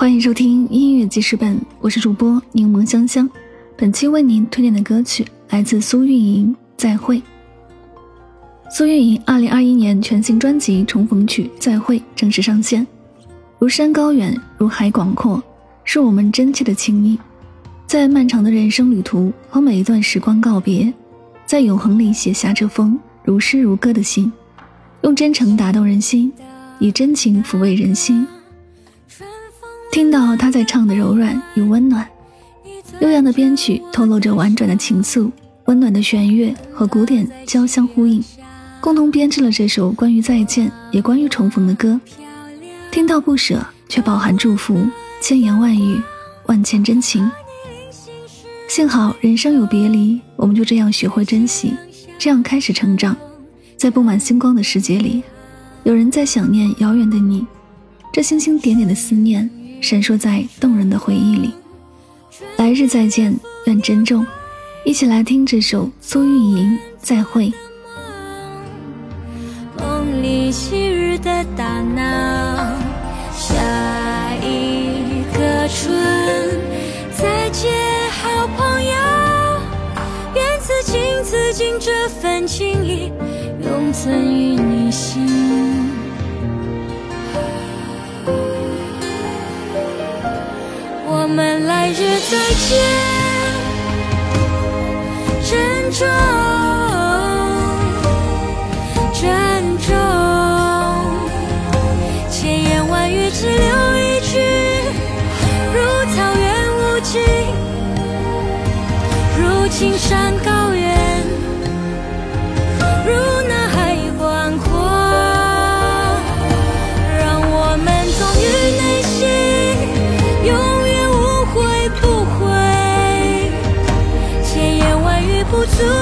欢迎收听音乐记事本，我是主播柠檬香香。本期为您推荐的歌曲来自苏运莹，《再会》。苏运莹二零二一年全新专辑《重逢曲》《再会》正式上线。如山高远，如海广阔，是我们真切的情谊。在漫长的人生旅途和每一段时光告别，在永恒里写下这封如诗如歌的信，用真诚打动人心，以真情抚慰人心。听到他在唱的柔软与温暖，悠扬的编曲透露着婉转的情愫，温暖的弦乐和古典交相呼应，共同编织了这首关于再见也关于重逢的歌。听到不舍，却饱含祝福，千言万语，万千真情。幸好人生有别离，我们就这样学会珍惜，这样开始成长。在布满星光的世界里，有人在想念遥远的你，这星星点点的思念。闪烁在动人的回忆里，来日再见，愿珍重。一起来听这首苏运莹《再会》。梦里昔日的打闹，下一个春再见，好朋友。愿此情此景这份情谊，永存于你心。我们来日再见，珍重，珍重。千言万语只留一句，如草原无尽，如青山高高